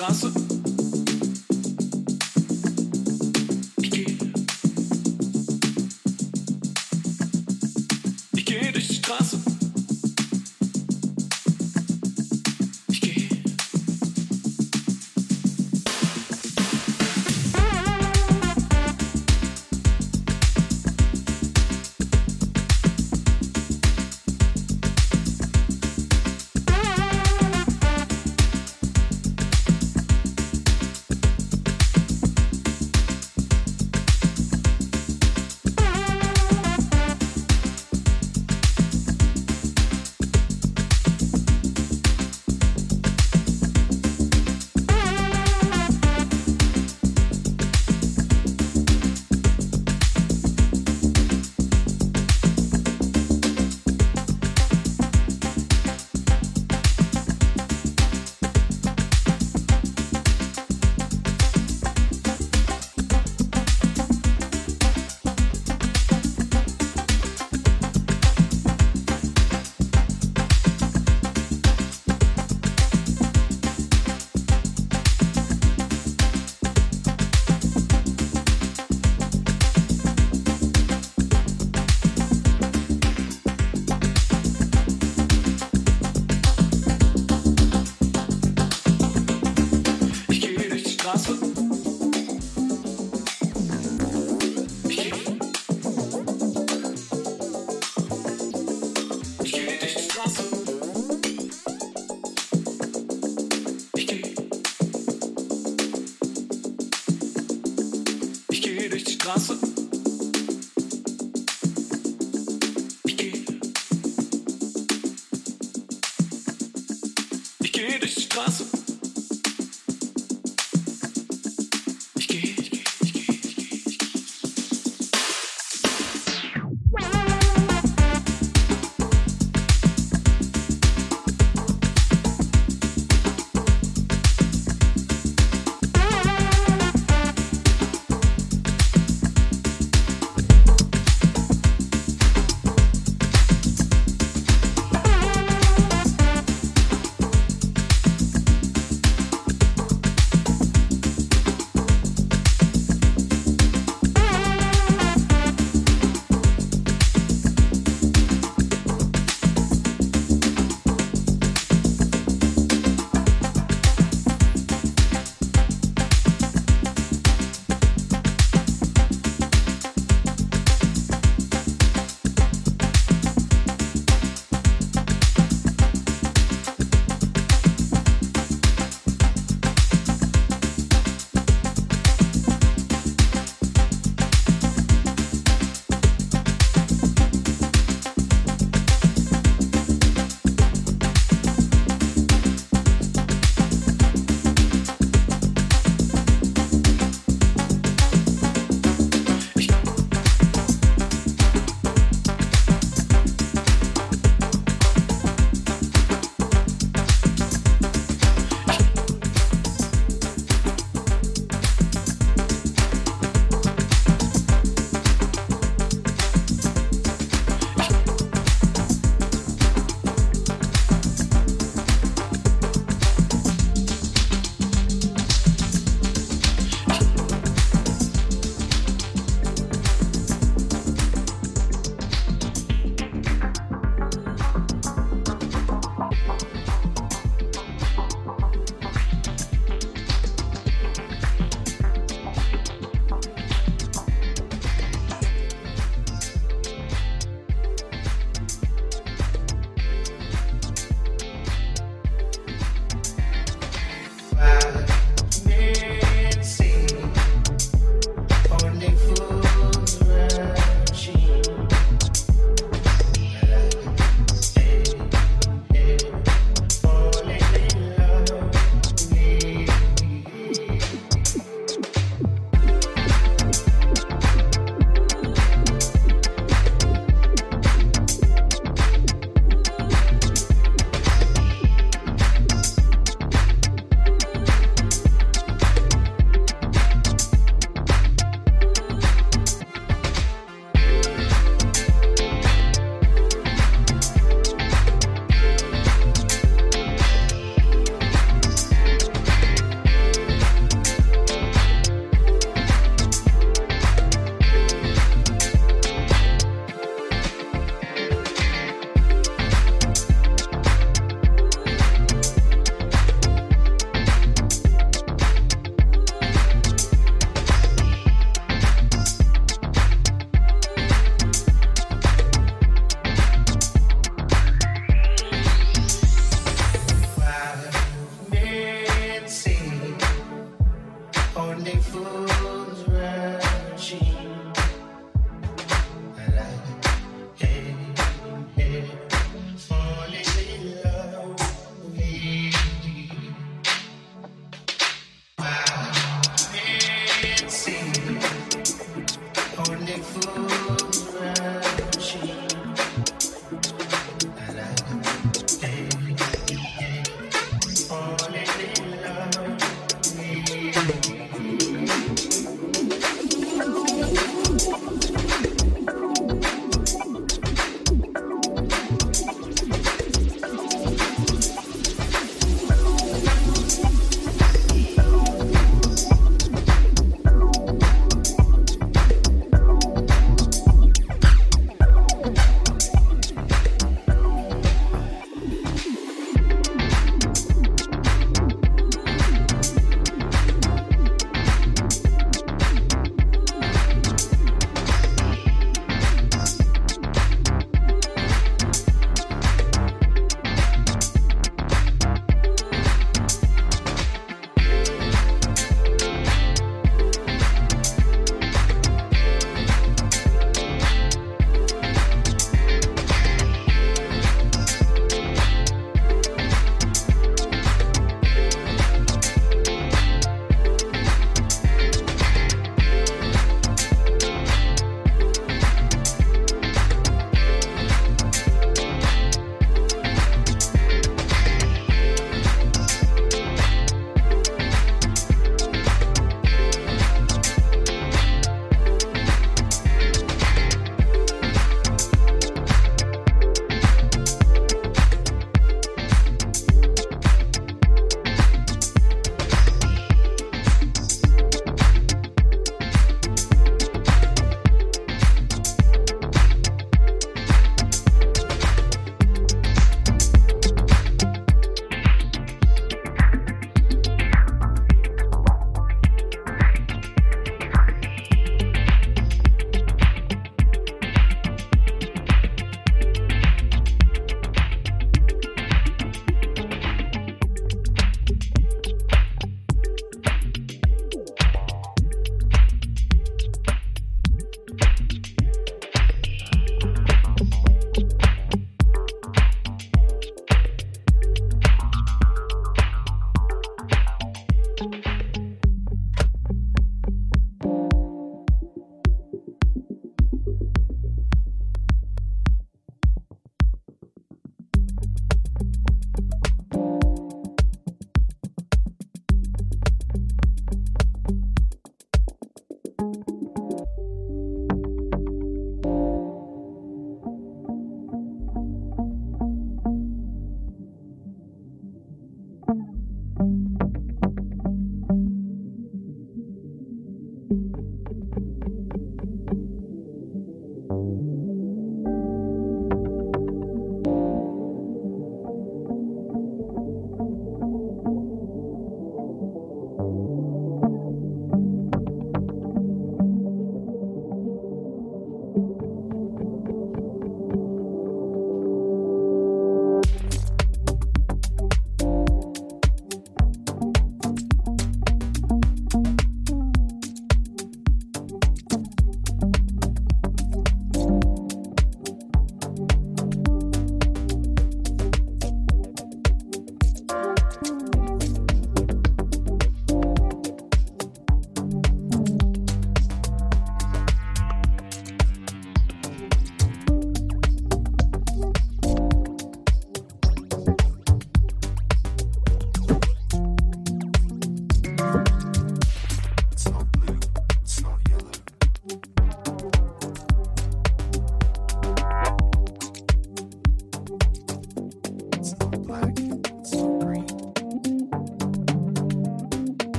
Straße.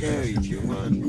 Carry you, man.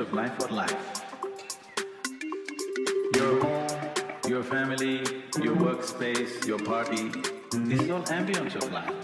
of life or life. Your home, your family, your workspace, your party, this is all ambience of life.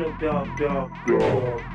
Snoop Dogg, dog, dog.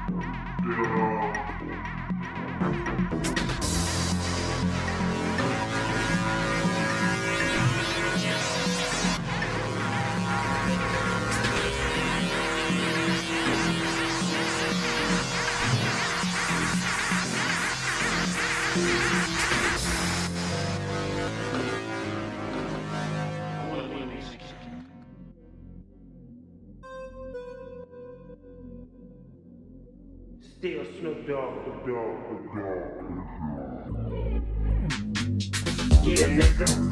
Yeah, nigga.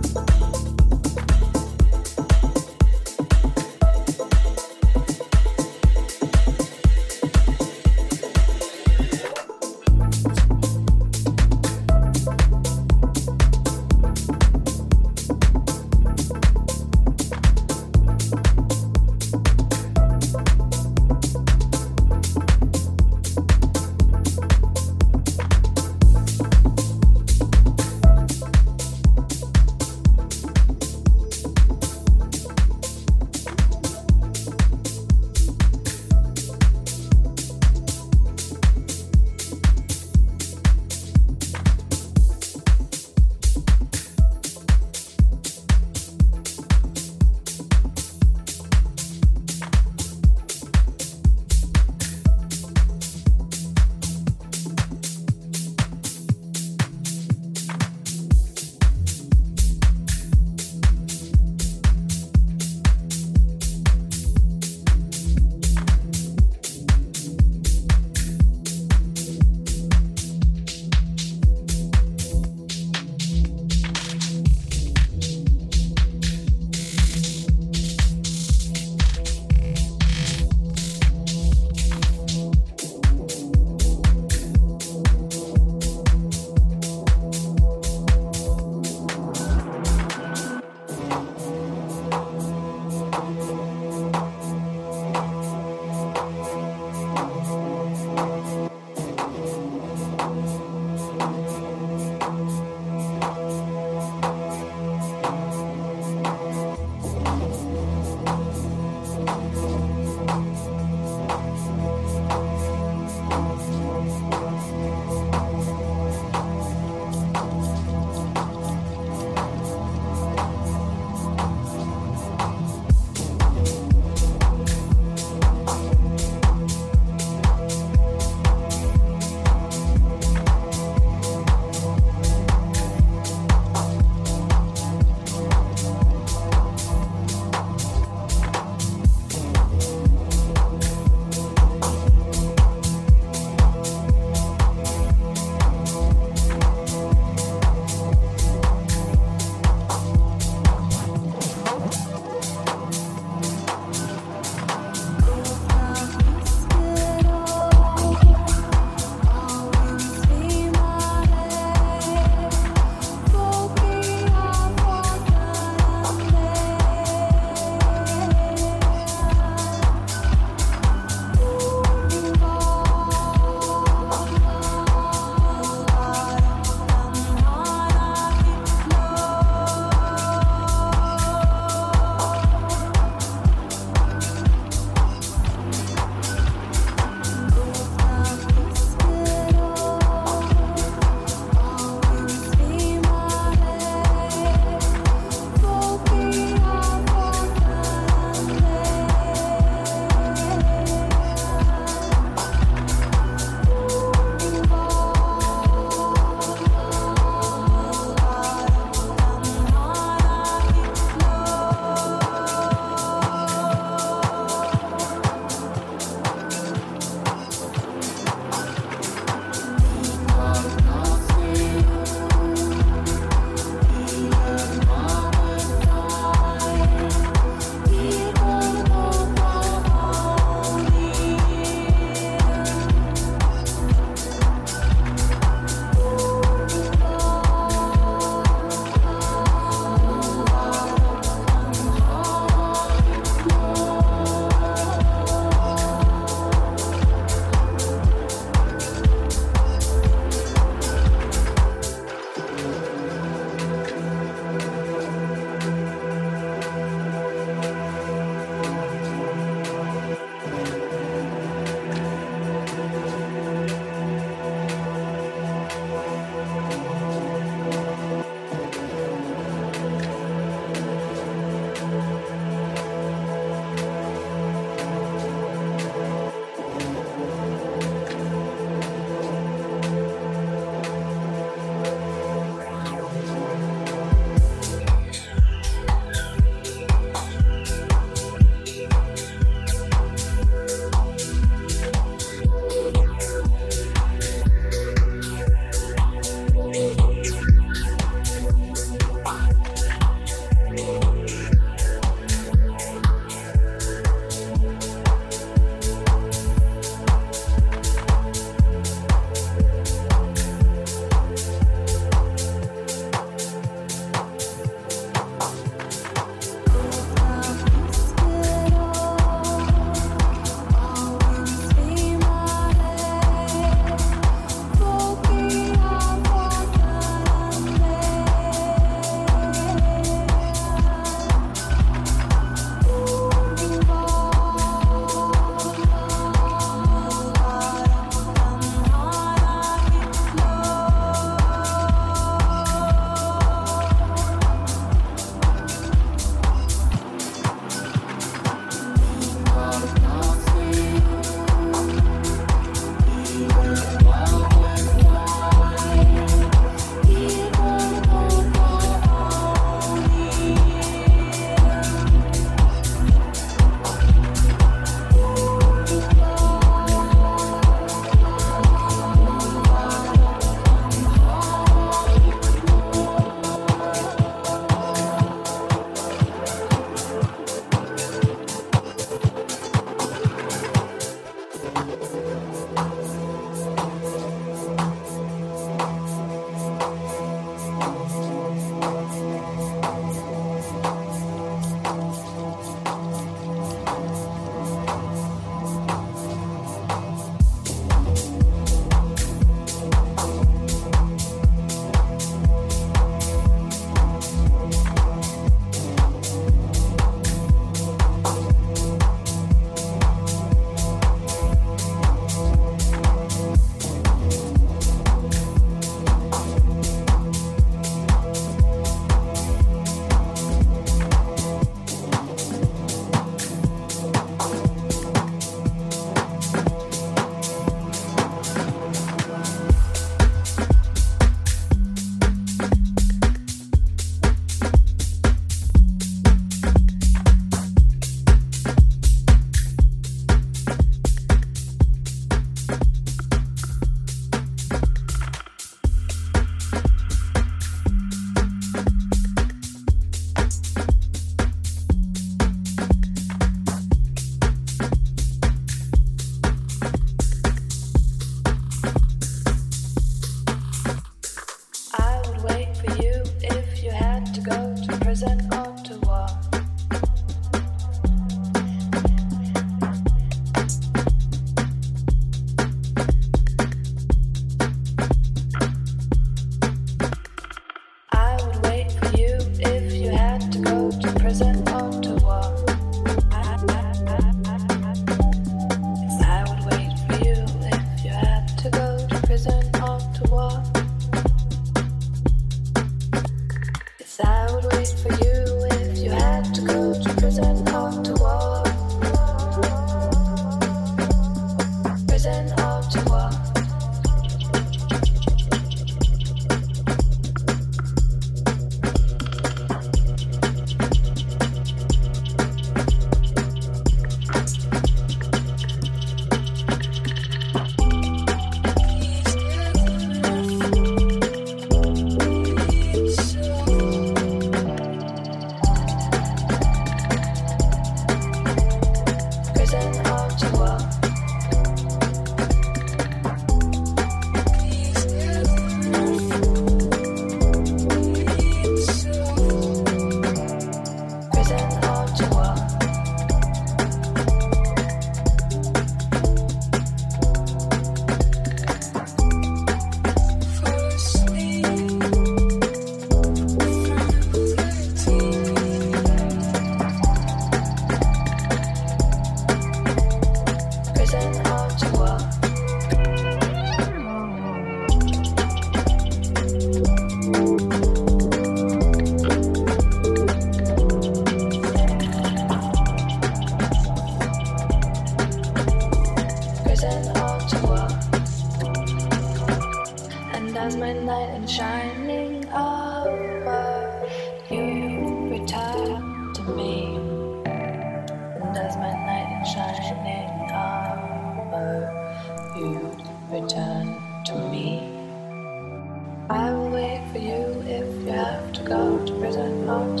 but I'm not.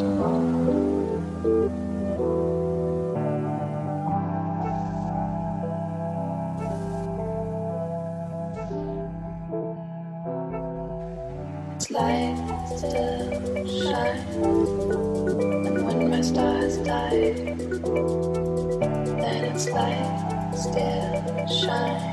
Light still shines, and when my stars die, then its light still shines.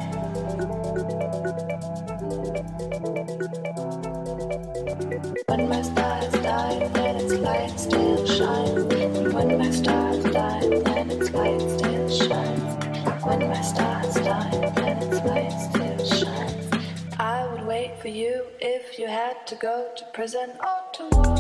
go to prison or to war.